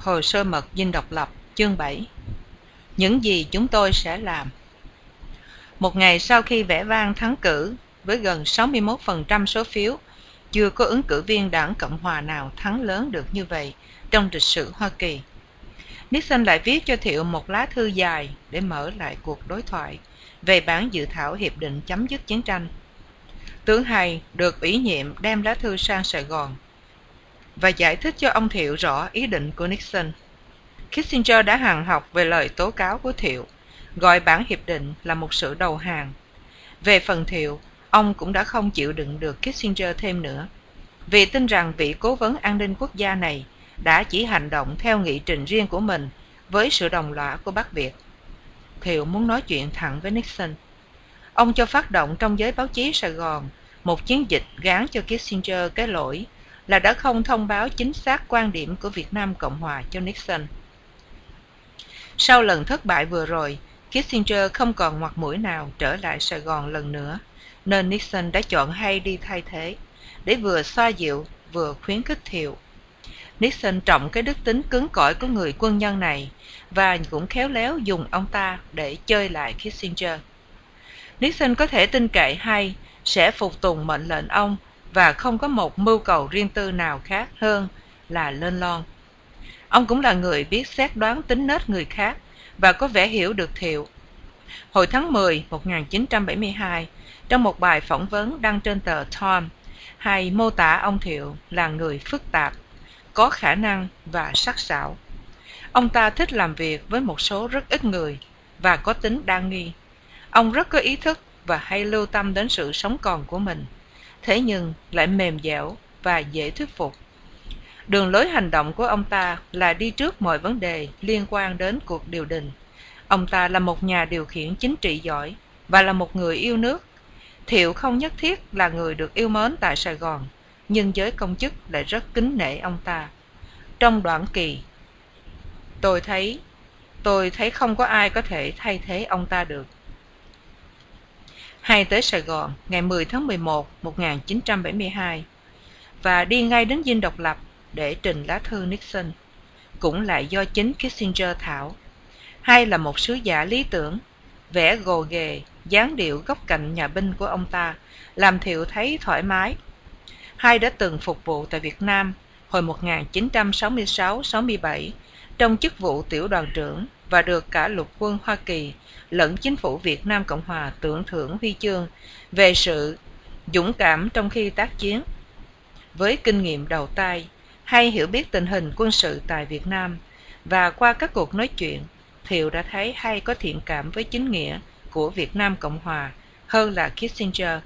Hồ sơ mật dinh độc lập chương 7 Những gì chúng tôi sẽ làm Một ngày sau khi vẽ vang thắng cử với gần 61% số phiếu, chưa có ứng cử viên đảng Cộng Hòa nào thắng lớn được như vậy trong lịch sử Hoa Kỳ. Nixon lại viết cho Thiệu một lá thư dài để mở lại cuộc đối thoại về bản dự thảo hiệp định chấm dứt chiến tranh. Tướng Hay được ủy nhiệm đem lá thư sang Sài Gòn và giải thích cho ông Thiệu rõ ý định của Nixon. Kissinger đã hằng học về lời tố cáo của Thiệu, gọi bản hiệp định là một sự đầu hàng. Về phần Thiệu, ông cũng đã không chịu đựng được Kissinger thêm nữa, vì tin rằng vị cố vấn an ninh quốc gia này đã chỉ hành động theo nghị trình riêng của mình với sự đồng lõa của Bắc Việt. Thiệu muốn nói chuyện thẳng với Nixon. Ông cho phát động trong giới báo chí Sài Gòn một chiến dịch gán cho Kissinger cái lỗi là đã không thông báo chính xác quan điểm của Việt Nam Cộng Hòa cho Nixon. Sau lần thất bại vừa rồi, Kissinger không còn mặt mũi nào trở lại Sài Gòn lần nữa, nên Nixon đã chọn hay đi thay thế, để vừa xoa dịu vừa khuyến khích thiệu. Nixon trọng cái đức tính cứng cỏi của người quân nhân này và cũng khéo léo dùng ông ta để chơi lại Kissinger. Nixon có thể tin cậy hay sẽ phục tùng mệnh lệnh ông và không có một mưu cầu riêng tư nào khác hơn là lên lon. Ông cũng là người biết xét đoán tính nết người khác và có vẻ hiểu được Thiệu. Hồi tháng 10 1972, trong một bài phỏng vấn đăng trên tờ Time, hay mô tả ông Thiệu là người phức tạp, có khả năng và sắc sảo. Ông ta thích làm việc với một số rất ít người và có tính đa nghi. Ông rất có ý thức và hay lưu tâm đến sự sống còn của mình thế nhưng lại mềm dẻo và dễ thuyết phục. Đường lối hành động của ông ta là đi trước mọi vấn đề liên quan đến cuộc điều đình. Ông ta là một nhà điều khiển chính trị giỏi và là một người yêu nước. Thiệu không nhất thiết là người được yêu mến tại Sài Gòn, nhưng giới công chức lại rất kính nể ông ta. Trong đoạn kỳ, tôi thấy, tôi thấy không có ai có thể thay thế ông ta được hay tới Sài Gòn ngày 10 tháng 11 1972 và đi ngay đến dinh độc lập để trình lá thư Nixon, cũng lại do chính Kissinger thảo. Hay là một sứ giả lý tưởng, vẽ gồ ghề, dáng điệu góc cạnh nhà binh của ông ta, làm Thiệu thấy thoải mái. Hai đã từng phục vụ tại Việt Nam hồi 1966-67 trong chức vụ tiểu đoàn trưởng và được cả lục quân Hoa Kỳ lẫn chính phủ Việt Nam Cộng Hòa tưởng thưởng huy chương về sự dũng cảm trong khi tác chiến. Với kinh nghiệm đầu tay hay hiểu biết tình hình quân sự tại Việt Nam và qua các cuộc nói chuyện, Thiệu đã thấy hay có thiện cảm với chính nghĩa của Việt Nam Cộng Hòa hơn là Kissinger.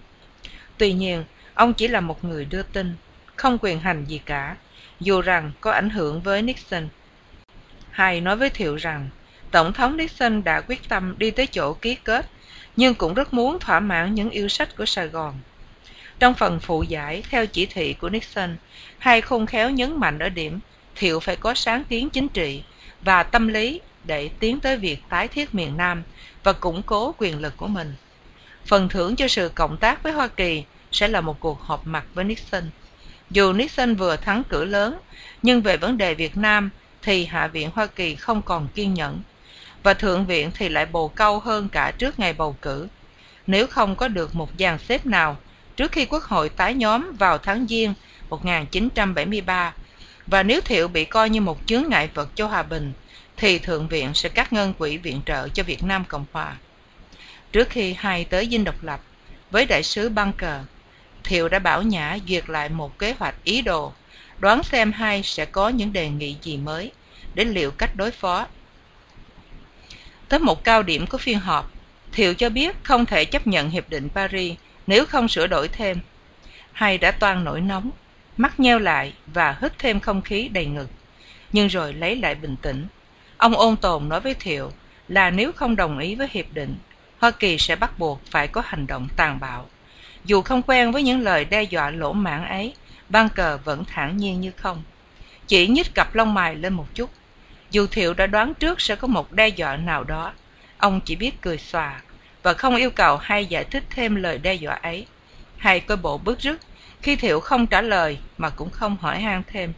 Tuy nhiên, ông chỉ là một người đưa tin, không quyền hành gì cả, dù rằng có ảnh hưởng với Nixon. Hay nói với Thiệu rằng Tổng thống Nixon đã quyết tâm đi tới chỗ ký kết, nhưng cũng rất muốn thỏa mãn những yêu sách của Sài Gòn. Trong phần phụ giải theo chỉ thị của Nixon, hai khôn khéo nhấn mạnh ở điểm Thiệu phải có sáng kiến chính trị và tâm lý để tiến tới việc tái thiết miền Nam và củng cố quyền lực của mình. Phần thưởng cho sự cộng tác với Hoa Kỳ sẽ là một cuộc họp mặt với Nixon. Dù Nixon vừa thắng cử lớn, nhưng về vấn đề Việt Nam thì Hạ viện Hoa Kỳ không còn kiên nhẫn và Thượng viện thì lại bồ câu hơn cả trước ngày bầu cử. Nếu không có được một dàn xếp nào trước khi Quốc hội tái nhóm vào tháng Giêng 1973 và nếu Thiệu bị coi như một chướng ngại vật cho hòa bình thì Thượng viện sẽ cắt ngân quỹ viện trợ cho Việt Nam Cộng Hòa. Trước khi hai tới dinh độc lập với đại sứ Bunker, Thiệu đã bảo Nhã duyệt lại một kế hoạch ý đồ, đoán xem hai sẽ có những đề nghị gì mới, để liệu cách đối phó Tới một cao điểm của phiên họp, Thiệu cho biết không thể chấp nhận Hiệp định Paris nếu không sửa đổi thêm. Hay đã toan nổi nóng, mắt nheo lại và hít thêm không khí đầy ngực. Nhưng rồi lấy lại bình tĩnh. Ông ôn tồn nói với Thiệu là nếu không đồng ý với Hiệp định, Hoa Kỳ sẽ bắt buộc phải có hành động tàn bạo. Dù không quen với những lời đe dọa lỗ mãn ấy, ban cờ vẫn thản nhiên như không. Chỉ nhích cặp lông mày lên một chút dù Thiệu đã đoán trước sẽ có một đe dọa nào đó, ông chỉ biết cười xòa và không yêu cầu hay giải thích thêm lời đe dọa ấy. Hay coi bộ bước rứt khi Thiệu không trả lời mà cũng không hỏi han thêm.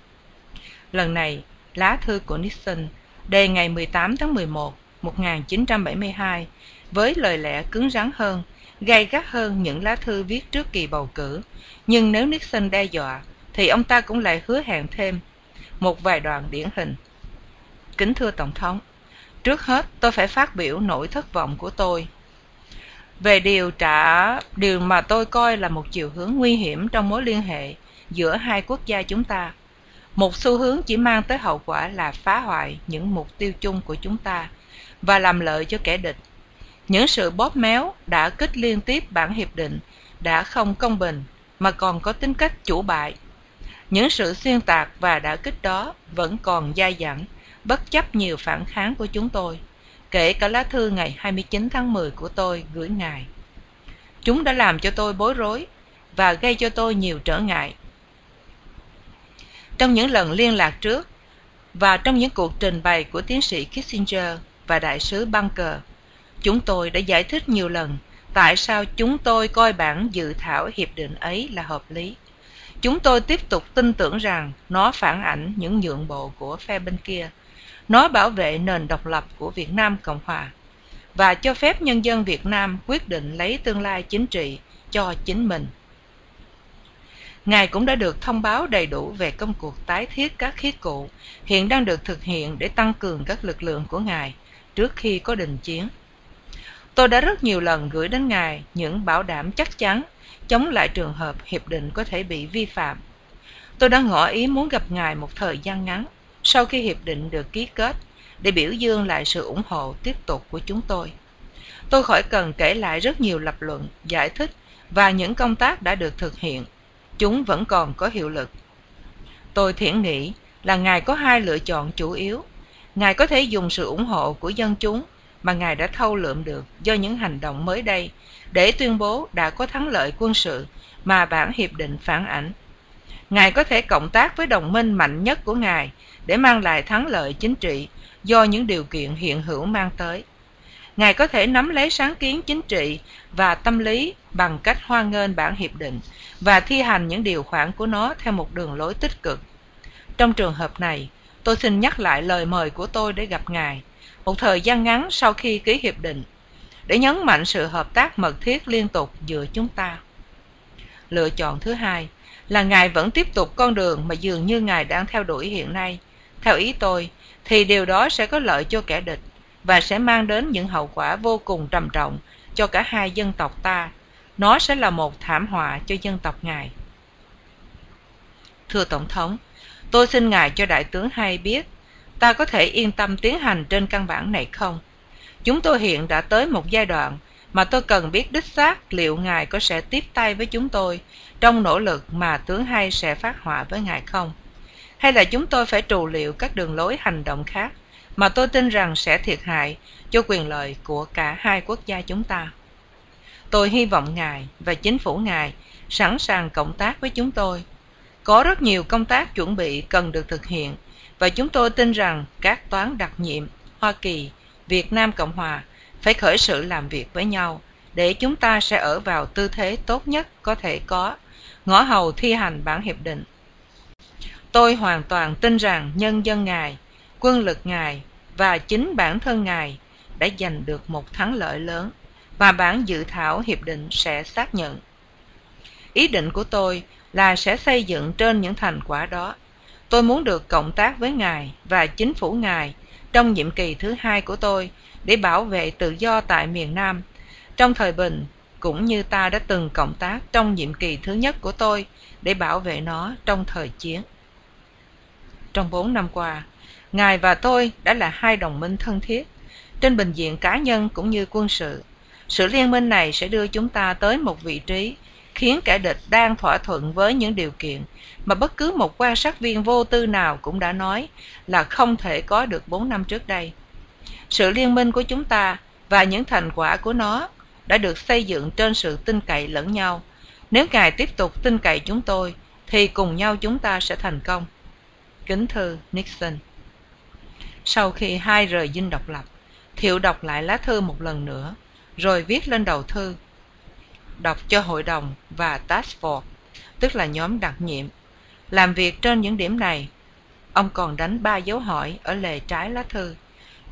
Lần này, lá thư của Nixon đề ngày 18 tháng 11, 1972 với lời lẽ cứng rắn hơn, gay gắt hơn những lá thư viết trước kỳ bầu cử. Nhưng nếu Nixon đe dọa, thì ông ta cũng lại hứa hẹn thêm một vài đoạn điển hình. Kính thưa Tổng thống, trước hết tôi phải phát biểu nỗi thất vọng của tôi về điều trả điều mà tôi coi là một chiều hướng nguy hiểm trong mối liên hệ giữa hai quốc gia chúng ta. Một xu hướng chỉ mang tới hậu quả là phá hoại những mục tiêu chung của chúng ta và làm lợi cho kẻ địch. Những sự bóp méo đã kích liên tiếp bản hiệp định đã không công bình mà còn có tính cách chủ bại. Những sự xuyên tạc và đã kích đó vẫn còn dai dẳng bất chấp nhiều phản kháng của chúng tôi kể cả lá thư ngày 29 tháng 10 của tôi gửi ngài. Chúng đã làm cho tôi bối rối và gây cho tôi nhiều trở ngại. Trong những lần liên lạc trước và trong những cuộc trình bày của tiến sĩ Kissinger và đại sứ Bunker, chúng tôi đã giải thích nhiều lần tại sao chúng tôi coi bản dự thảo hiệp định ấy là hợp lý. Chúng tôi tiếp tục tin tưởng rằng nó phản ảnh những nhượng bộ của phe bên kia nó bảo vệ nền độc lập của Việt Nam Cộng Hòa và cho phép nhân dân Việt Nam quyết định lấy tương lai chính trị cho chính mình. Ngài cũng đã được thông báo đầy đủ về công cuộc tái thiết các khí cụ hiện đang được thực hiện để tăng cường các lực lượng của Ngài trước khi có đình chiến. Tôi đã rất nhiều lần gửi đến Ngài những bảo đảm chắc chắn chống lại trường hợp hiệp định có thể bị vi phạm. Tôi đã ngỏ ý muốn gặp Ngài một thời gian ngắn sau khi hiệp định được ký kết để biểu dương lại sự ủng hộ tiếp tục của chúng tôi. Tôi khỏi cần kể lại rất nhiều lập luận, giải thích và những công tác đã được thực hiện. Chúng vẫn còn có hiệu lực. Tôi thiển nghĩ là Ngài có hai lựa chọn chủ yếu. Ngài có thể dùng sự ủng hộ của dân chúng mà Ngài đã thâu lượm được do những hành động mới đây để tuyên bố đã có thắng lợi quân sự mà bản hiệp định phản ảnh. Ngài có thể cộng tác với đồng minh mạnh nhất của Ngài để mang lại thắng lợi chính trị do những điều kiện hiện hữu mang tới. Ngài có thể nắm lấy sáng kiến chính trị và tâm lý bằng cách hoan nghênh bản hiệp định và thi hành những điều khoản của nó theo một đường lối tích cực. Trong trường hợp này, tôi xin nhắc lại lời mời của tôi để gặp Ngài một thời gian ngắn sau khi ký hiệp định để nhấn mạnh sự hợp tác mật thiết liên tục giữa chúng ta. Lựa chọn thứ hai là Ngài vẫn tiếp tục con đường mà dường như Ngài đang theo đuổi hiện nay theo ý tôi, thì điều đó sẽ có lợi cho kẻ địch và sẽ mang đến những hậu quả vô cùng trầm trọng cho cả hai dân tộc ta. Nó sẽ là một thảm họa cho dân tộc ngài. Thưa Tổng thống, tôi xin ngài cho đại tướng hay biết ta có thể yên tâm tiến hành trên căn bản này không? Chúng tôi hiện đã tới một giai đoạn mà tôi cần biết đích xác liệu ngài có sẽ tiếp tay với chúng tôi trong nỗ lực mà tướng hay sẽ phát họa với ngài không? hay là chúng tôi phải trù liệu các đường lối hành động khác mà tôi tin rằng sẽ thiệt hại cho quyền lợi của cả hai quốc gia chúng ta tôi hy vọng ngài và chính phủ ngài sẵn sàng cộng tác với chúng tôi có rất nhiều công tác chuẩn bị cần được thực hiện và chúng tôi tin rằng các toán đặc nhiệm hoa kỳ, việt nam cộng hòa phải khởi sự làm việc với nhau, để chúng ta sẽ ở vào tư thế tốt nhất có thể có. Ngõ hầu thi hành bản hiệp định. Tôi hoàn toàn tin rằng nhân dân ngài, quân lực ngài và chính bản thân ngài đã giành được một thắng lợi lớn và bản dự thảo hiệp định sẽ xác nhận. Ý định của tôi là sẽ xây dựng trên những thành quả đó. Tôi muốn được cộng tác với ngài và chính phủ ngài trong nhiệm kỳ thứ hai của tôi để bảo vệ tự do tại miền nam trong thời bình cũng như ta đã từng cộng tác trong nhiệm kỳ thứ nhất của tôi để bảo vệ nó trong thời chiến trong bốn năm qua, Ngài và tôi đã là hai đồng minh thân thiết, trên bình diện cá nhân cũng như quân sự. Sự liên minh này sẽ đưa chúng ta tới một vị trí khiến kẻ địch đang thỏa thuận với những điều kiện mà bất cứ một quan sát viên vô tư nào cũng đã nói là không thể có được bốn năm trước đây. Sự liên minh của chúng ta và những thành quả của nó đã được xây dựng trên sự tin cậy lẫn nhau. Nếu Ngài tiếp tục tin cậy chúng tôi, thì cùng nhau chúng ta sẽ thành công. Kính thư Nixon Sau khi hai rời dinh độc lập, Thiệu đọc lại lá thư một lần nữa, rồi viết lên đầu thư. Đọc cho hội đồng và task force, tức là nhóm đặc nhiệm, làm việc trên những điểm này. ông còn đánh ba dấu hỏi ở lề trái lá thư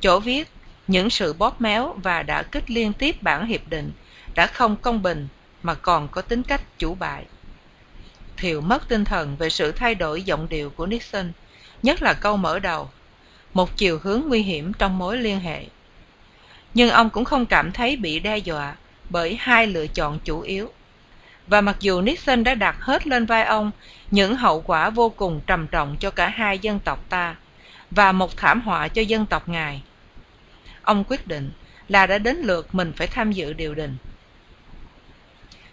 chỗ viết, những sự bóp méo và đã kích liên tiếp bản hiệp định đã không công bình mà còn có tính cách chủ bại. Thiệu mất tinh thần về sự thay đổi giọng điệu của nixon, nhất là câu mở đầu, một chiều hướng nguy hiểm trong mối liên hệ. Nhưng ông cũng không cảm thấy bị đe dọa bởi hai lựa chọn chủ yếu. Và mặc dù nixon đã đặt hết lên vai ông những hậu quả vô cùng trầm trọng cho cả hai dân tộc ta và một thảm họa cho dân tộc ngài. Ông quyết định là đã đến lượt mình phải tham dự điều đình.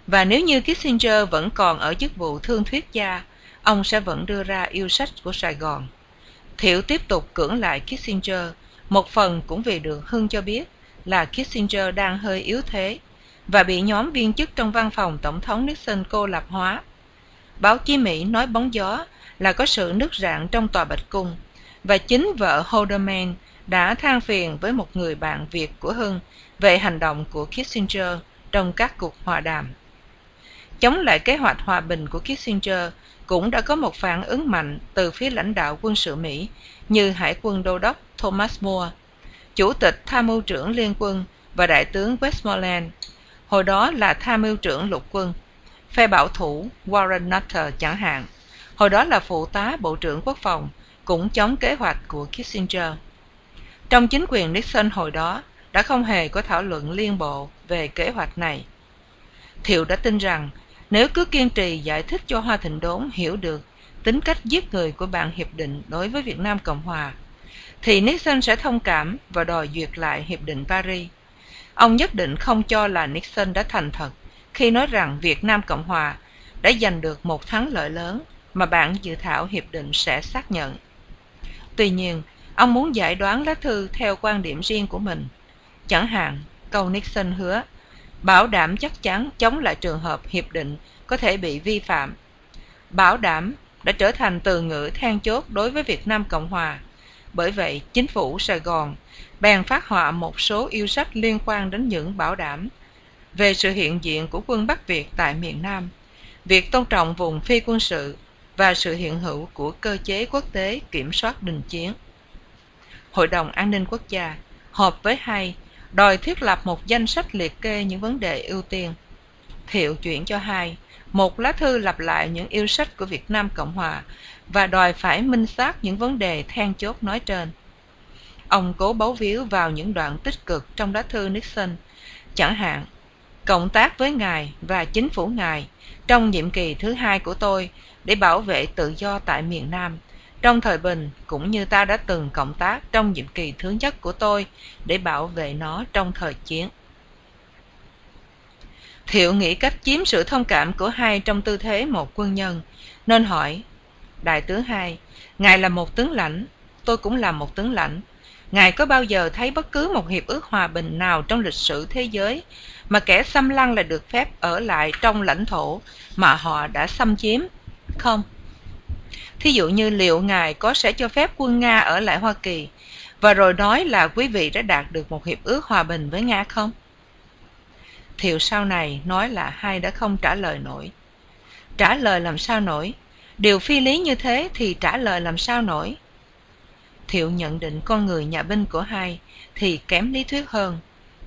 Và nếu như kissinger vẫn còn ở chức vụ thương thuyết gia, ông sẽ vẫn đưa ra yêu sách của sài gòn. Thiệu tiếp tục cưỡng lại kissinger, một phần cũng vì được hưng cho biết là kissinger đang hơi yếu thế và bị nhóm viên chức trong văn phòng tổng thống nixon cô lập hóa. Báo chí mỹ nói bóng gió là có sự nứt rạn trong tòa bạch cung và chính vợ holderman đã than phiền với một người bạn việt của hưng về hành động của kissinger trong các cuộc hòa đàm. Chống lại kế hoạch hòa bình của kissinger cũng đã có một phản ứng mạnh từ phía lãnh đạo quân sự mỹ như hải quân đô đốc thomas moore, chủ tịch tham mưu trưởng liên quân và đại tướng westmoreland, hồi đó là tham mưu trưởng lục quân, phe bảo thủ warren nutter chẳng hạn, hồi đó là phụ tá bộ trưởng quốc phòng cũng chống kế hoạch của kissinger. Trong chính quyền nixon hồi đó, đã không hề có thảo luận liên bộ về kế hoạch này. Thiệu đã tin rằng, nếu cứ kiên trì giải thích cho hoa thịnh đốn hiểu được tính cách giết người của bản hiệp định đối với việt nam cộng hòa, thì nixon sẽ thông cảm và đòi duyệt lại hiệp định paris. Ông nhất định không cho là nixon đã thành thật khi nói rằng việt nam cộng hòa đã giành được một thắng lợi lớn mà bản dự thảo hiệp định sẽ xác nhận tuy nhiên, ông muốn giải đoán lá thư theo quan điểm riêng của mình. Chẳng hạn, câu nixon hứa, bảo đảm chắc chắn chống lại trường hợp hiệp định có thể bị vi phạm. Bảo đảm đã trở thành từ ngữ then chốt đối với việt nam cộng hòa. Bởi vậy, chính phủ sài gòn bèn phát họa một số yêu sách liên quan đến những bảo đảm về sự hiện diện của quân bắc việt tại miền nam. Việc tôn trọng vùng phi quân sự và sự hiện hữu của cơ chế quốc tế kiểm soát đình chiến. Hội đồng an ninh quốc gia họp với hai đòi thiết lập một danh sách liệt kê những vấn đề ưu tiên. Thiệu chuyển cho hai một lá thư lặp lại những yêu sách của việt nam cộng hòa và đòi phải minh xác những vấn đề then chốt nói trên. Ông cố bấu víu vào những đoạn tích cực trong lá thư nixon. Chẳng hạn, cộng tác với ngài và chính phủ ngài trong nhiệm kỳ thứ hai của tôi để bảo vệ tự do tại miền nam. Trong thời bình, cũng như ta đã từng cộng tác trong nhiệm kỳ thứ nhất của tôi để bảo vệ nó trong thời chiến. Thiệu nghĩ cách chiếm sự thông cảm của hai trong tư thế một quân nhân, nên hỏi, đại tướng hai, ngài là một tướng lãnh, tôi cũng là một tướng lãnh. Ngài có bao giờ thấy bất cứ một hiệp ước hòa bình nào trong lịch sử thế giới mà kẻ xâm lăng là được phép ở lại trong lãnh thổ mà họ đã xâm chiếm? Không? Thí dụ như liệu ngài có sẽ cho phép quân nga ở lại hoa kỳ và rồi nói là quý vị đã đạt được một hiệp ước hòa bình với nga không? Thiệu sau này nói là hai đã không trả lời nổi. Trả lời làm sao nổi? Điều phi lý như thế thì trả lời làm sao nổi? Thiệu nhận định con người nhà binh của hai thì kém lý thuyết hơn.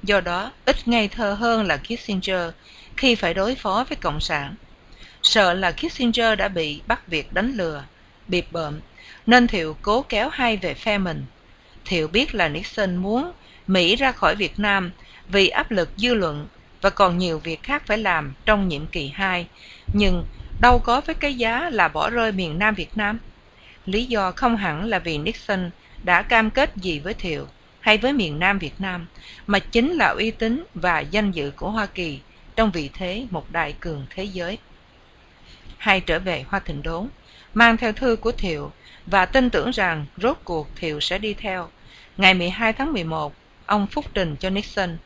Do đó, ít ngây thơ hơn là kissinger khi phải đối phó với cộng sản sợ là kissinger đã bị bắt việc đánh lừa bịp bợm, nên thiệu cố kéo hai về phe mình. Thiệu biết là nixon muốn mỹ ra khỏi việt nam vì áp lực dư luận và còn nhiều việc khác phải làm trong nhiệm kỳ hai, nhưng đâu có với cái giá là bỏ rơi miền nam việt nam. Lý do không hẳn là vì nixon đã cam kết gì với thiệu hay với miền nam việt nam, mà chính là uy tín và danh dự của hoa kỳ trong vị thế một đại cường thế giới hay trở về hoa thịnh đốn mang theo thư của thiệu và tin tưởng rằng rốt cuộc thiệu sẽ đi theo. Ngày 12 tháng 11, ông phúc trình cho nixon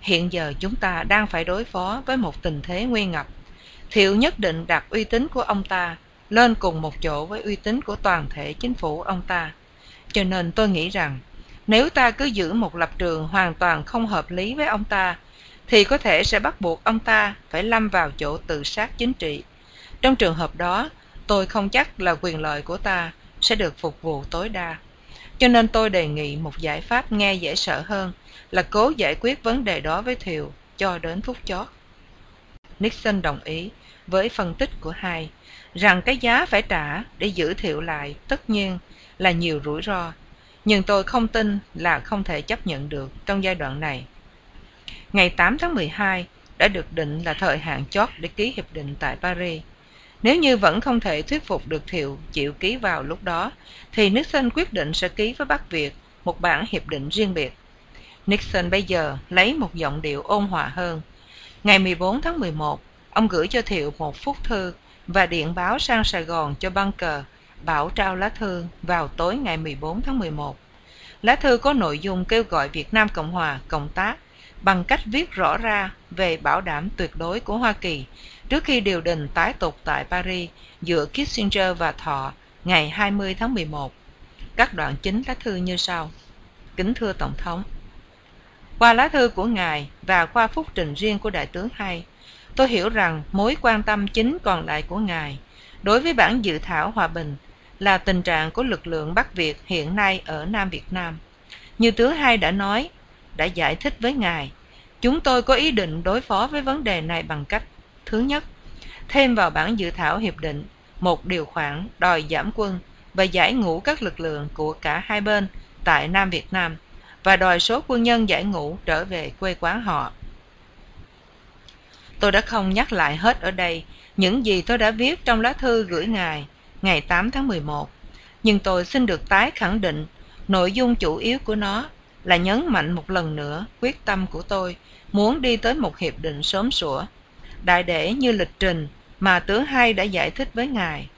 hiện giờ chúng ta đang phải đối phó với một tình thế nguy ngập. Thiệu nhất định đặt uy tín của ông ta lên cùng một chỗ với uy tín của toàn thể chính phủ ông ta. Cho nên tôi nghĩ rằng nếu ta cứ giữ một lập trường hoàn toàn không hợp lý với ông ta thì có thể sẽ bắt buộc ông ta phải lâm vào chỗ tự sát chính trị trong trường hợp đó tôi không chắc là quyền lợi của ta sẽ được phục vụ tối đa. Cho nên tôi đề nghị một giải pháp nghe dễ sợ hơn là cố giải quyết vấn đề đó với thiều cho đến phút chót. Nixon đồng ý với phân tích của hai rằng cái giá phải trả để giữ Thiệu lại tất nhiên là nhiều rủi ro, nhưng tôi không tin là không thể chấp nhận được trong giai đoạn này. Ngày 8 tháng 12 đã được định là thời hạn chót để ký hiệp định tại Paris. Nếu như vẫn không thể thuyết phục được Thiệu chịu ký vào lúc đó, thì Nixon quyết định sẽ ký với Bắc Việt một bản hiệp định riêng biệt. Nixon bây giờ lấy một giọng điệu ôn hòa hơn. Ngày 14 tháng 11, ông gửi cho Thiệu một phút thư và điện báo sang Sài Gòn cho Bunker bảo trao lá thư vào tối ngày 14 tháng 11. Lá thư có nội dung kêu gọi Việt Nam Cộng Hòa cộng tác bằng cách viết rõ ra về bảo đảm tuyệt đối của Hoa Kỳ trước khi điều đình tái tục tại Paris giữa Kissinger và Thọ ngày 20 tháng 11. Các đoạn chính lá thư như sau. Kính thưa Tổng thống, qua lá thư của Ngài và qua phúc trình riêng của Đại tướng Hay, tôi hiểu rằng mối quan tâm chính còn lại của Ngài đối với bản dự thảo hòa bình là tình trạng của lực lượng Bắc Việt hiện nay ở Nam Việt Nam. Như tướng Hai đã nói, đã giải thích với Ngài, chúng tôi có ý định đối phó với vấn đề này bằng cách Thứ nhất, thêm vào bản dự thảo hiệp định một điều khoản đòi giảm quân và giải ngũ các lực lượng của cả hai bên tại Nam Việt Nam và đòi số quân nhân giải ngũ trở về quê quán họ. Tôi đã không nhắc lại hết ở đây những gì tôi đã viết trong lá thư gửi ngài ngày 8 tháng 11, nhưng tôi xin được tái khẳng định nội dung chủ yếu của nó là nhấn mạnh một lần nữa quyết tâm của tôi muốn đi tới một hiệp định sớm sủa. Đại để như lịch trình mà tướng hai đã giải thích với ngài.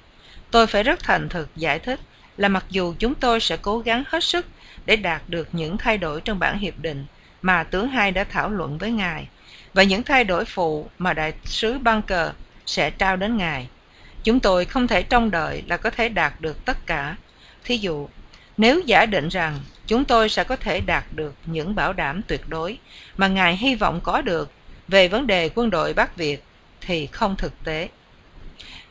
Tôi phải rất thành thực giải thích là mặc dù chúng tôi sẽ cố gắng hết sức để đạt được những thay đổi trong bản hiệp định mà tướng hai đã thảo luận với ngài, và những thay đổi phụ mà đại sứ Bunker sẽ trao đến ngài. Chúng tôi không thể trông đợi là có thể đạt được tất cả. Thí dụ, nếu giả định rằng chúng tôi sẽ có thể đạt được những bảo đảm tuyệt đối mà ngài hy vọng có được về vấn đề quân đội Bắc Việt thì không thực tế.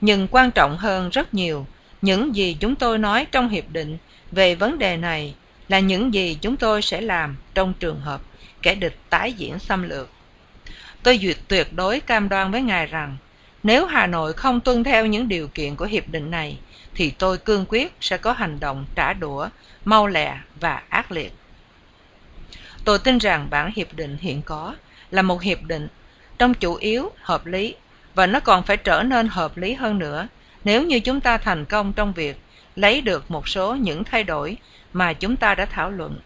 Nhưng quan trọng hơn rất nhiều, những gì chúng tôi nói trong hiệp định về vấn đề này là những gì chúng tôi sẽ làm trong trường hợp kẻ địch tái diễn xâm lược. Tôi duyệt tuyệt đối cam đoan với ngài rằng nếu Hà Nội không tuân theo những điều kiện của hiệp định này thì tôi cương quyết sẽ có hành động trả đũa, mau lẹ và ác liệt. Tôi tin rằng bản hiệp định hiện có là một hiệp định trong chủ yếu hợp lý và nó còn phải trở nên hợp lý hơn nữa nếu như chúng ta thành công trong việc lấy được một số những thay đổi mà chúng ta đã thảo luận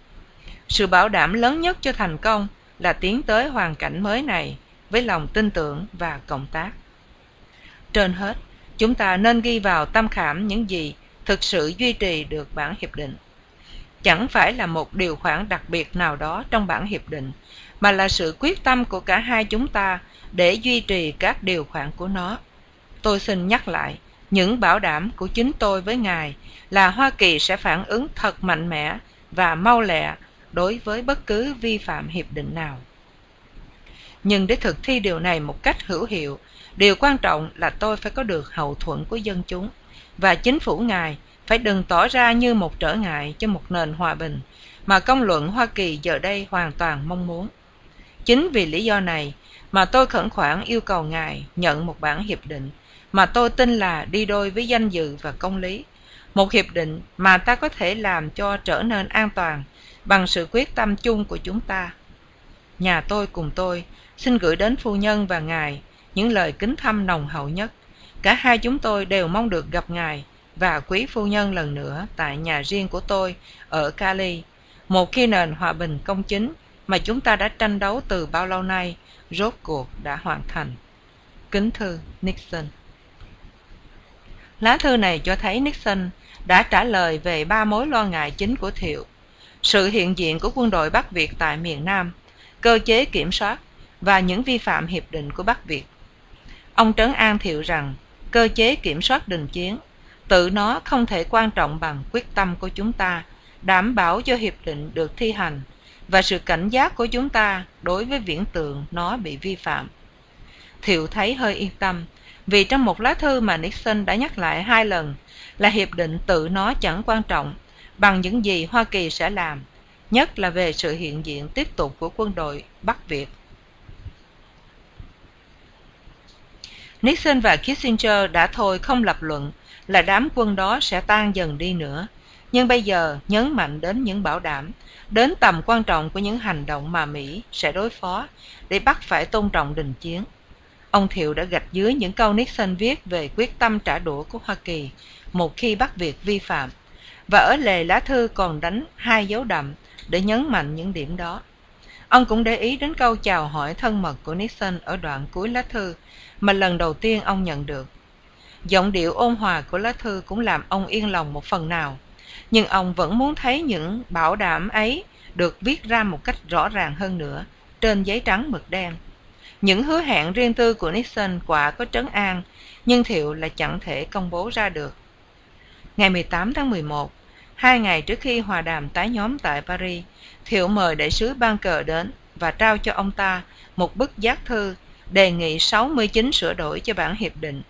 sự bảo đảm lớn nhất cho thành công là tiến tới hoàn cảnh mới này với lòng tin tưởng và cộng tác trên hết. Chúng ta nên ghi vào tâm khảm những gì thực sự duy trì được bản hiệp định. Chẳng phải là một điều khoản đặc biệt nào đó trong bản hiệp định, mà là sự quyết tâm của cả hai chúng ta để duy trì các điều khoản của nó. Tôi xin nhắc lại, những bảo đảm của chính tôi với ngài là hoa kỳ sẽ phản ứng thật mạnh mẽ và mau lẹ đối với bất cứ vi phạm hiệp định nào nhưng để thực thi điều này một cách hữu hiệu, điều quan trọng là tôi phải có được hậu thuẫn của dân chúng. Và chính phủ ngài phải đừng tỏ ra như một trở ngại cho một nền hòa bình mà công luận hoa kỳ giờ đây hoàn toàn mong muốn. Chính vì lý do này mà tôi khẩn khoản yêu cầu ngài nhận một bản hiệp định mà tôi tin là đi đôi với danh dự và công lý. Một hiệp định mà ta có thể làm cho trở nên an toàn bằng sự quyết tâm chung của chúng ta. Nhà tôi cùng tôi xin gửi đến phu nhân và ngài những lời kính thăm nồng hậu nhất cả hai chúng tôi đều mong được gặp ngài và quý phu nhân lần nữa tại nhà riêng của tôi ở cali một khi nền hòa bình công chính mà chúng ta đã tranh đấu từ bao lâu nay rốt cuộc đã hoàn thành. Kính thư Nixon Lá thư này cho thấy Nixon đã trả lời về ba mối lo ngại chính của Thiệu. Sự hiện diện của quân đội Bắc Việt tại miền Nam, cơ chế kiểm soát và những vi phạm hiệp định của Bắc Việt. Ông trấn an Thiệu rằng, cơ chế kiểm soát đình chiến, tự nó không thể quan trọng bằng quyết tâm của chúng ta, đảm bảo cho hiệp định được thi hành, và sự cảnh giác của chúng ta đối với viễn tượng nó bị vi phạm thiệu thấy hơi yên tâm, vì trong một lá thư mà nixon đã nhắc lại hai lần là hiệp định tự nó chẳng quan trọng, bằng những gì hoa kỳ sẽ làm, nhất là về sự hiện diện tiếp tục của quân đội bắc việt nixon và kissinger đã thôi không lập luận, là đám quân đó sẽ tan dần đi nữa. Nhưng bây giờ, nhấn mạnh đến những bảo đảm, đến tầm quan trọng của những hành động mà mỹ sẽ đối phó để bắt phải tôn trọng đình chiến. Ông thiệu đã gạch dưới những câu nixon viết về quyết tâm trả đũa của hoa kỳ một khi bắt việc vi phạm. Và ở lề lá thư còn đánh hai dấu đậm để nhấn mạnh những điểm đó ông cũng để ý đến câu chào hỏi thân mật của nixon ở đoạn cuối lá thư mà lần đầu tiên ông nhận được. Giọng điệu ôn hòa của lá thư cũng làm ông yên lòng một phần nào nhưng ông vẫn muốn thấy những bảo đảm ấy được viết ra một cách rõ ràng hơn nữa trên giấy trắng mực đen. Những hứa hẹn riêng tư của nixon quả có trấn an nhưng thiệu là chẳng thể công bố ra được. Ngày 18 tháng 11, hai ngày trước khi hòa đàm tái nhóm tại paris, thiệu mời đại sứ ban cờ đến và trao cho ông ta một bức giác thư đề nghị 69 sửa đổi cho bản hiệp định.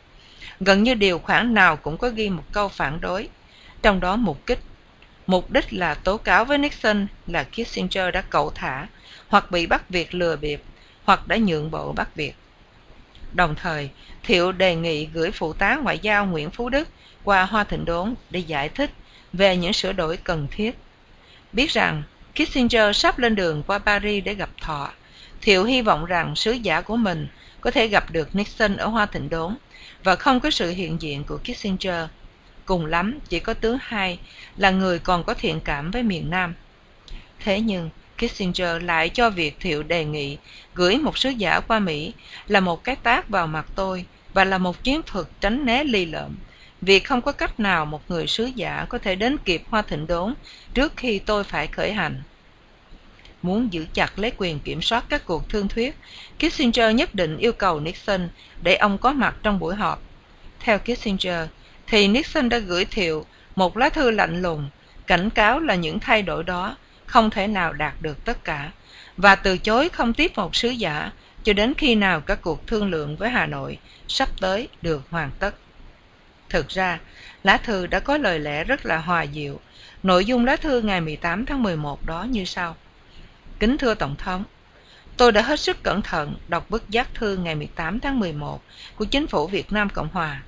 Gần như điều khoản nào cũng có ghi một câu phản đối, trong đó mục kích. Mục đích là tố cáo với nixon là kissinger đã cẩu thả hoặc bị bắt việc lừa bịp hoặc đã nhượng bộ bắt việc. Đồng thời, thiệu đề nghị gửi phụ tá ngoại giao nguyễn phú đức qua hoa thịnh đốn để giải thích về những sửa đổi cần thiết. Biết rằng, kissinger sắp lên đường qua paris để gặp thọ. Thiệu hy vọng rằng sứ giả của mình có thể gặp được nixon ở hoa thịnh đốn và không có sự hiện diện của kissinger. Cùng lắm, chỉ có tướng hai là người còn có thiện cảm với miền nam. Thế nhưng, kissinger lại cho việc thiệu đề nghị gửi một sứ giả qua mỹ là một cái tác vào mặt tôi và là một chiến thuật tránh né ly lợm vì không có cách nào một người sứ giả có thể đến kịp hoa thịnh đốn trước khi tôi phải khởi hành. Muốn giữ chặt lấy quyền kiểm soát các cuộc thương thuyết, kissinger nhất định yêu cầu nixon để ông có mặt trong buổi họp. Theo kissinger, thì nixon đã gửi thiệu một lá thư lạnh lùng, cảnh cáo là những thay đổi đó không thể nào đạt được tất cả, và từ chối không tiếp một sứ giả cho đến khi nào các cuộc thương lượng với hà nội sắp tới được hoàn tất thực ra, lá thư đã có lời lẽ rất là hòa diệu. nội dung lá thư ngày 18 tháng 11 đó như sau. Kính thưa tổng thống, tôi đã hết sức cẩn thận đọc bức giác thư ngày 18 tháng 11 của chính phủ việt nam cộng hòa.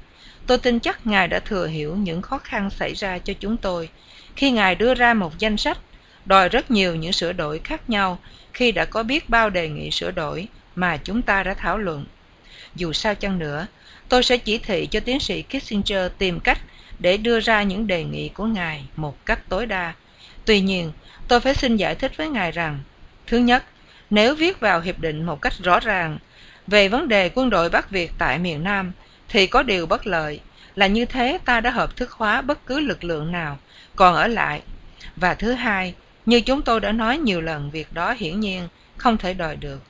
Tôi tin chắc ngài đã thừa hiểu những khó khăn xảy ra cho chúng tôi khi ngài đưa ra một danh sách đòi rất nhiều những sửa đổi khác nhau khi đã có biết bao đề nghị sửa đổi mà chúng ta đã thảo luận dù sao chăng nữa, tôi sẽ chỉ thị cho tiến sĩ kissinger tìm cách để đưa ra những đề nghị của ngài một cách tối đa. Tuy nhiên, tôi phải xin giải thích với ngài rằng, thứ nhất, nếu viết vào hiệp định một cách rõ ràng về vấn đề quân đội bắc việt tại miền nam, thì có điều bất lợi là như thế ta đã hợp thức hóa bất cứ lực lượng nào còn ở lại. Và thứ hai, như chúng tôi đã nói nhiều lần, việc đó hiển nhiên không thể đòi được.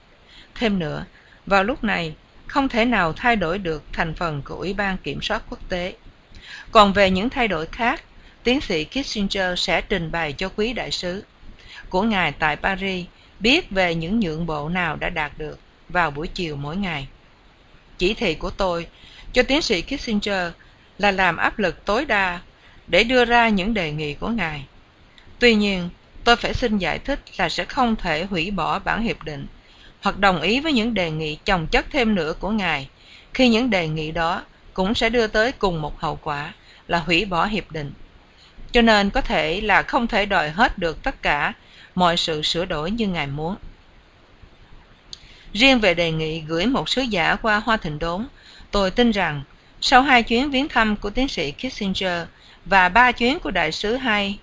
Thêm nữa, vào lúc này không thể nào thay đổi được thành phần của ủy ban kiểm soát quốc tế. Còn về những thay đổi khác, tiến sĩ kissinger sẽ trình bày cho quý đại sứ. Của ngài tại paris, biết về những nhượng bộ nào đã đạt được vào buổi chiều mỗi ngày. Chỉ thị của tôi cho tiến sĩ kissinger là làm áp lực tối đa để đưa ra những đề nghị của ngài. Tuy nhiên, tôi phải xin giải thích là sẽ không thể hủy bỏ bản hiệp định hoặc đồng ý với những đề nghị chồng chất thêm nữa của ngài. Khi những đề nghị đó cũng sẽ đưa tới cùng một hậu quả là hủy bỏ hiệp định. Cho nên có thể là không thể đòi hết được tất cả mọi sự sửa đổi như ngài muốn. Riêng về đề nghị gửi một sứ giả qua hoa thịnh đốn tôi tin rằng sau hai chuyến viếng thăm của tiến sĩ kissinger và ba chuyến của đại sứ Hay,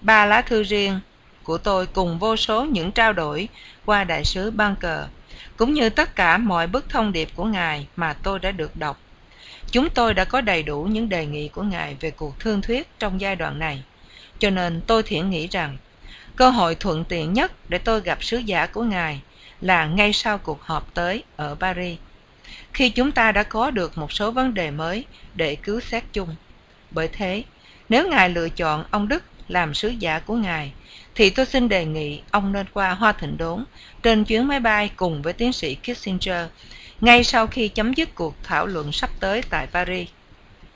ba lá thư riêng của tôi cùng vô số những trao đổi qua đại sứ bunker, cũng như tất cả mọi bức thông điệp của ngài mà tôi đã được đọc. Chúng tôi đã có đầy đủ những đề nghị của ngài về cuộc thương thuyết trong giai đoạn này. Cho nên tôi thiện nghĩ rằng, cơ hội thuận tiện nhất để tôi gặp sứ giả của ngài là ngay sau cuộc họp tới ở paris, khi chúng ta đã có được một số vấn đề mới để cứu xét chung. Bởi thế, nếu ngài lựa chọn ông đức làm sứ giả của ngài thì tôi xin đề nghị ông nên qua hoa thịnh đốn trên chuyến máy bay cùng với tiến sĩ kissinger ngay sau khi chấm dứt cuộc thảo luận sắp tới tại Paris.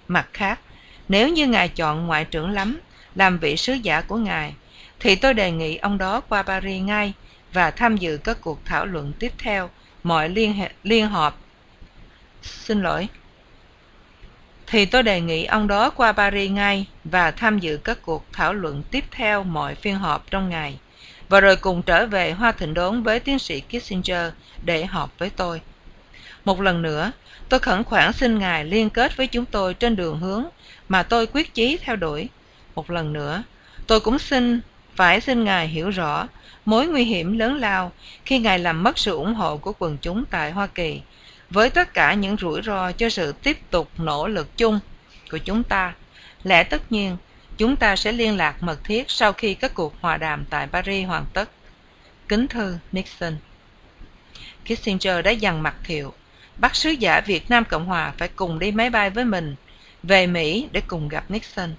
Mặt khác, nếu như ngài chọn ngoại trưởng lắm làm vị sứ giả của ngài, thì tôi đề nghị ông đó qua Paris ngay và tham dự các cuộc thảo luận tiếp theo, mọi liên, hệ, liên họp. Xin lỗi. Thì tôi đề nghị ông đó qua Paris ngay và tham dự các cuộc thảo luận tiếp theo mọi phiên họp trong ngày, và rồi cùng trở về Hoa Thịnh Đốn với tiến sĩ Kissinger để họp với tôi. Một lần nữa, tôi khẩn khoản xin Ngài liên kết với chúng tôi trên đường hướng mà tôi quyết chí theo đuổi. Một lần nữa, tôi cũng xin phải xin Ngài hiểu rõ mối nguy hiểm lớn lao khi Ngài làm mất sự ủng hộ của quần chúng tại Hoa Kỳ, với tất cả những rủi ro cho sự tiếp tục nỗ lực chung của chúng ta. Lẽ tất nhiên, chúng ta sẽ liên lạc mật thiết sau khi các cuộc hòa đàm tại Paris hoàn tất. Kính thư Nixon Kissinger đã dằn mặt thiệu bắt sứ giả Việt Nam Cộng Hòa phải cùng đi máy bay với mình về Mỹ để cùng gặp Nixon.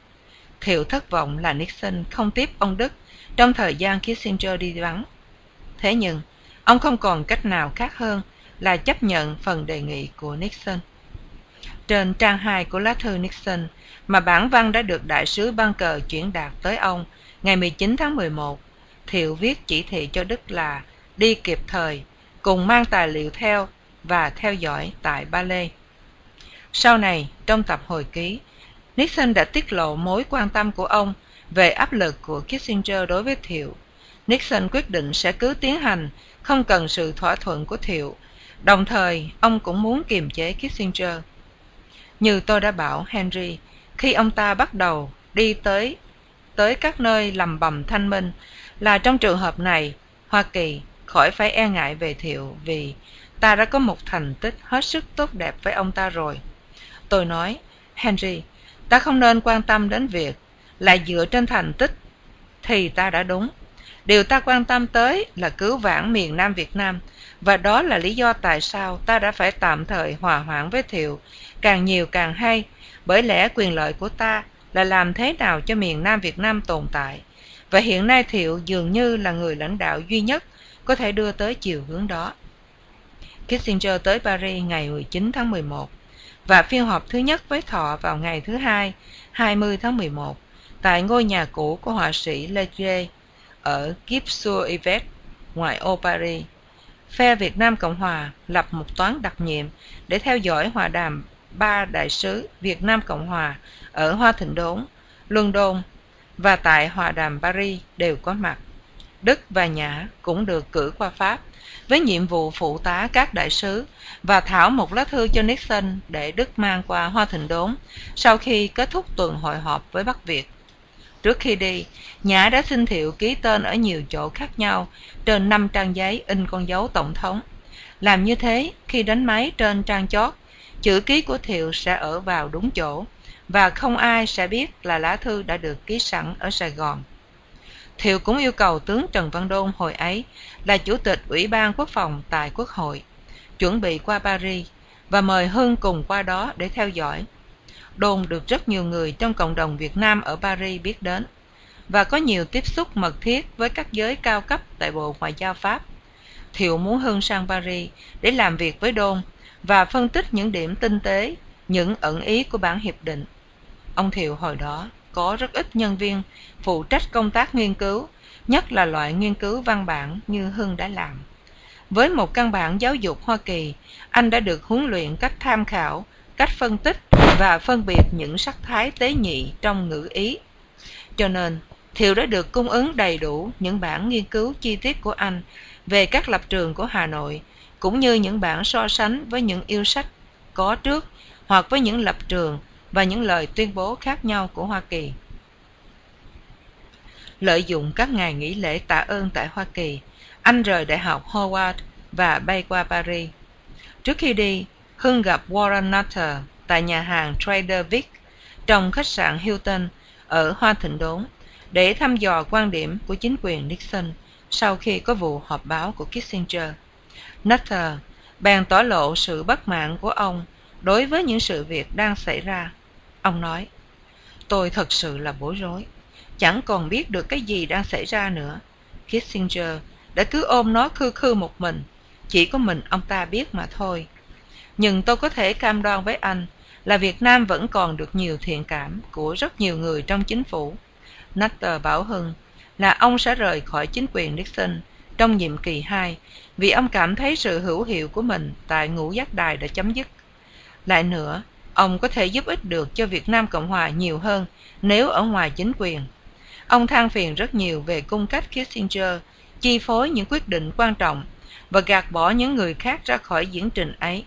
Thiệu thất vọng là Nixon không tiếp ông Đức trong thời gian Kissinger đi vắng. Thế nhưng, ông không còn cách nào khác hơn là chấp nhận phần đề nghị của Nixon. Trên trang 2 của lá thư Nixon mà bản văn đã được đại sứ ban cờ chuyển đạt tới ông ngày 19 tháng 11, Thiệu viết chỉ thị cho Đức là đi kịp thời, cùng mang tài liệu theo và theo dõi tại Ba Lê. Sau này, trong tập hồi ký, Nixon đã tiết lộ mối quan tâm của ông về áp lực của Kissinger đối với Thiệu. Nixon quyết định sẽ cứ tiến hành, không cần sự thỏa thuận của Thiệu. Đồng thời, ông cũng muốn kiềm chế Kissinger. Như tôi đã bảo Henry, khi ông ta bắt đầu đi tới tới các nơi lầm bầm thanh minh, là trong trường hợp này, Hoa Kỳ khỏi phải e ngại về Thiệu vì ta đã có một thành tích hết sức tốt đẹp với ông ta rồi. Tôi nói, Henry, ta không nên quan tâm đến việc là dựa trên thành tích thì ta đã đúng. Điều ta quan tâm tới là cứu vãn miền Nam Việt Nam và đó là lý do tại sao ta đã phải tạm thời hòa hoãn với Thiệu, càng nhiều càng hay, bởi lẽ quyền lợi của ta là làm thế nào cho miền Nam Việt Nam tồn tại. Và hiện nay Thiệu dường như là người lãnh đạo duy nhất có thể đưa tới chiều hướng đó. Kissinger tới Paris ngày 19 tháng 11 và phiên họp thứ nhất với Thọ vào ngày thứ hai, 20 tháng 11 tại ngôi nhà cũ của họa sĩ Leger ở Gip-sur-Yvette, ngoại ô Paris. Phe Việt Nam Cộng Hòa lập một toán đặc nhiệm để theo dõi hòa đàm ba đại sứ Việt Nam Cộng Hòa ở Hoa Thịnh Đốn, London và tại hòa đàm Paris đều có mặt. Đức và Nhã cũng được cử qua Pháp với nhiệm vụ phụ tá các đại sứ và thảo một lá thư cho Nixon để Đức mang qua Hoa Thịnh Đốn sau khi kết thúc tuần hội họp với Bắc Việt. Trước khi đi, Nhã đã xin Thiệu ký tên ở nhiều chỗ khác nhau trên năm trang giấy in con dấu tổng thống. Làm như thế, khi đánh máy trên trang chót, chữ ký của Thiệu sẽ ở vào đúng chỗ và không ai sẽ biết là lá thư đã được ký sẵn ở Sài Gòn. Thiệu cũng yêu cầu tướng Trần Văn Đôn hồi ấy là chủ tịch Ủy ban Quốc phòng tại Quốc hội, chuẩn bị qua Paris và mời Hưng cùng qua đó để theo dõi. Đôn được rất nhiều người trong cộng đồng Việt Nam ở Paris biết đến và có nhiều tiếp xúc mật thiết với các giới cao cấp tại Bộ Ngoại giao Pháp. Thiệu muốn Hưng sang Paris để làm việc với Đôn và phân tích những điểm tinh tế, những ẩn ý của bản hiệp định. Ông Thiệu hồi đó có rất ít nhân viên phụ trách công tác nghiên cứu, nhất là loại nghiên cứu văn bản như Hưng đã làm. Với một căn bản giáo dục Hoa Kỳ, anh đã được huấn luyện cách tham khảo, cách phân tích và phân biệt những sắc thái tế nhị trong ngữ ý. Cho nên, Thiệu đã được cung ứng đầy đủ những bản nghiên cứu chi tiết của anh về các lập trường của Hà Nội, cũng như những bản so sánh với những yêu sách có trước hoặc với những lập trường và những lời tuyên bố khác nhau của Hoa Kỳ. Lợi dụng các ngày nghỉ lễ tạ ơn tại Hoa Kỳ, anh rời Đại học Howard và bay qua Paris. Trước khi đi, Hưng gặp Warren Nutter tại nhà hàng Trader Vic trong khách sạn Hilton ở Hoa Thịnh Đốn để thăm dò quan điểm của chính quyền Nixon sau khi có vụ họp báo của Kissinger. Nutter bèn tỏ lộ sự bất mãn của ông đối với những sự việc đang xảy ra. Ông nói, tôi thật sự là bối rối, chẳng còn biết được cái gì đang xảy ra nữa. Kissinger đã cứ ôm nó khư khư một mình, chỉ có mình ông ta biết mà thôi. nhưng tôi có thể cam đoan với anh là Việt Nam vẫn còn được nhiều thiện cảm của rất nhiều người trong chính phủ. Nutter bảo Hưng là ông sẽ rời khỏi chính quyền Nixon trong nhiệm kỳ 2 vì ông cảm thấy sự hữu hiệu của mình tại ngũ giác đài đã chấm dứt. Lại nữa, ông có thể giúp ích được cho Việt Nam Cộng Hòa nhiều hơn nếu ở ngoài chính quyền. Ông than phiền rất nhiều về cung cách Kissinger chi phối những quyết định quan trọng và gạt bỏ những người khác ra khỏi diễn trình ấy.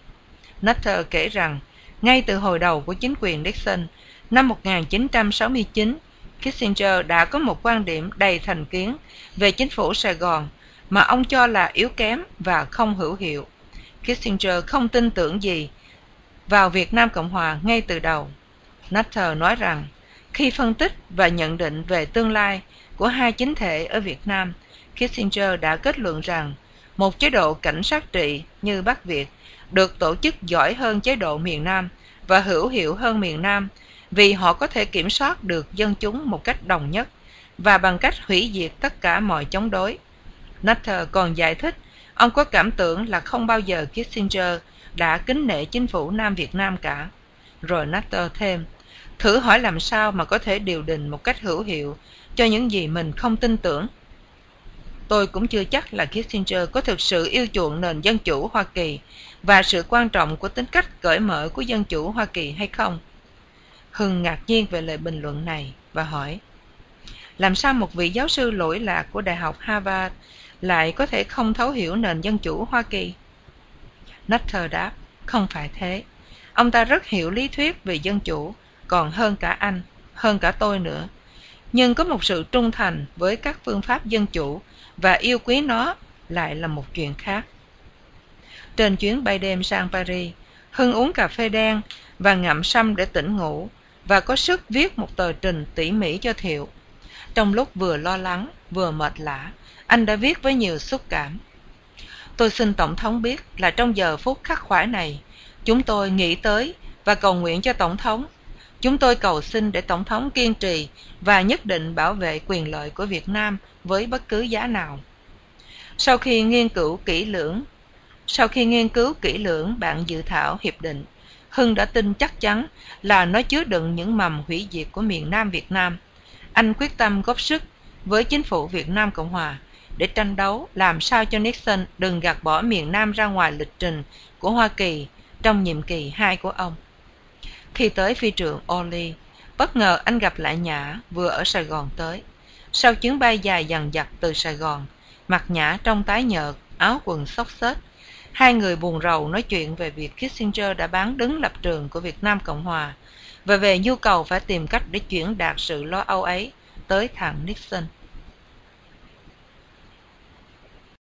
Nutter kể rằng, ngay từ hồi đầu của chính quyền Nixon, năm 1969, Kissinger đã có một quan điểm đầy thành kiến về chính phủ Sài Gòn mà ông cho là yếu kém và không hữu hiệu. Kissinger không tin tưởng gì vào Việt Nam Cộng Hòa ngay từ đầu. Nutter nói rằng, khi phân tích và nhận định về tương lai của hai chính thể ở Việt Nam, Kissinger đã kết luận rằng một chế độ cảnh sát trị như Bắc Việt được tổ chức giỏi hơn chế độ miền Nam và hữu hiệu hơn miền Nam vì họ có thể kiểm soát được dân chúng một cách đồng nhất và bằng cách hủy diệt tất cả mọi chống đối. Nutter còn giải thích ông có cảm tưởng là không bao giờ Kissinger đã kính nể chính phủ Nam Việt Nam cả. Rồi Nutter thêm, thử hỏi làm sao mà có thể điều đình một cách hữu hiệu cho những gì mình không tin tưởng. Tôi cũng chưa chắc là Kissinger có thực sự yêu chuộng nền dân chủ Hoa Kỳ và sự quan trọng của tính cách cởi mở của dân chủ Hoa Kỳ hay không. Hưng ngạc nhiên về lời bình luận này và hỏi, làm sao một vị giáo sư lỗi lạc của Đại học Harvard lại có thể không thấu hiểu nền dân chủ Hoa Kỳ? Nutter đáp, không phải thế. Ông ta rất hiểu lý thuyết về dân chủ, còn hơn cả anh, hơn cả tôi nữa. Nhưng có một sự trung thành với các phương pháp dân chủ và yêu quý nó lại là một chuyện khác. Trên chuyến bay đêm sang Paris, Hưng uống cà phê đen và ngậm sâm để tỉnh ngủ và có sức viết một tờ trình tỉ mỉ cho Thiệu. Trong lúc vừa lo lắng, vừa mệt lã, anh đã viết với nhiều xúc cảm. Tôi xin Tổng thống biết là trong giờ phút khắc khoải này, chúng tôi nghĩ tới và cầu nguyện cho Tổng thống. Chúng tôi cầu xin để Tổng thống kiên trì và nhất định bảo vệ quyền lợi của Việt Nam với bất cứ giá nào. Sau khi nghiên cứu kỹ lưỡng, sau khi nghiên cứu kỹ lưỡng bản dự thảo hiệp định, Hưng đã tin chắc chắn là nó chứa đựng những mầm hủy diệt của miền Nam Việt Nam. Anh quyết tâm góp sức với chính phủ Việt Nam Cộng Hòa để tranh đấu làm sao cho Nixon đừng gạt bỏ miền Nam ra ngoài lịch trình của Hoa Kỳ trong nhiệm kỳ hai của ông thì tới phi trường Oli. bất ngờ anh gặp lại Nhã vừa ở Sài Gòn tới. Sau chuyến bay dài dằn dặt từ Sài Gòn, mặt Nhã trong tái nhợt, áo quần xốc xếch. Hai người buồn rầu nói chuyện về việc Kissinger đã bán đứng lập trường của Việt Nam Cộng Hòa và về nhu cầu phải tìm cách để chuyển đạt sự lo âu ấy tới thằng Nixon.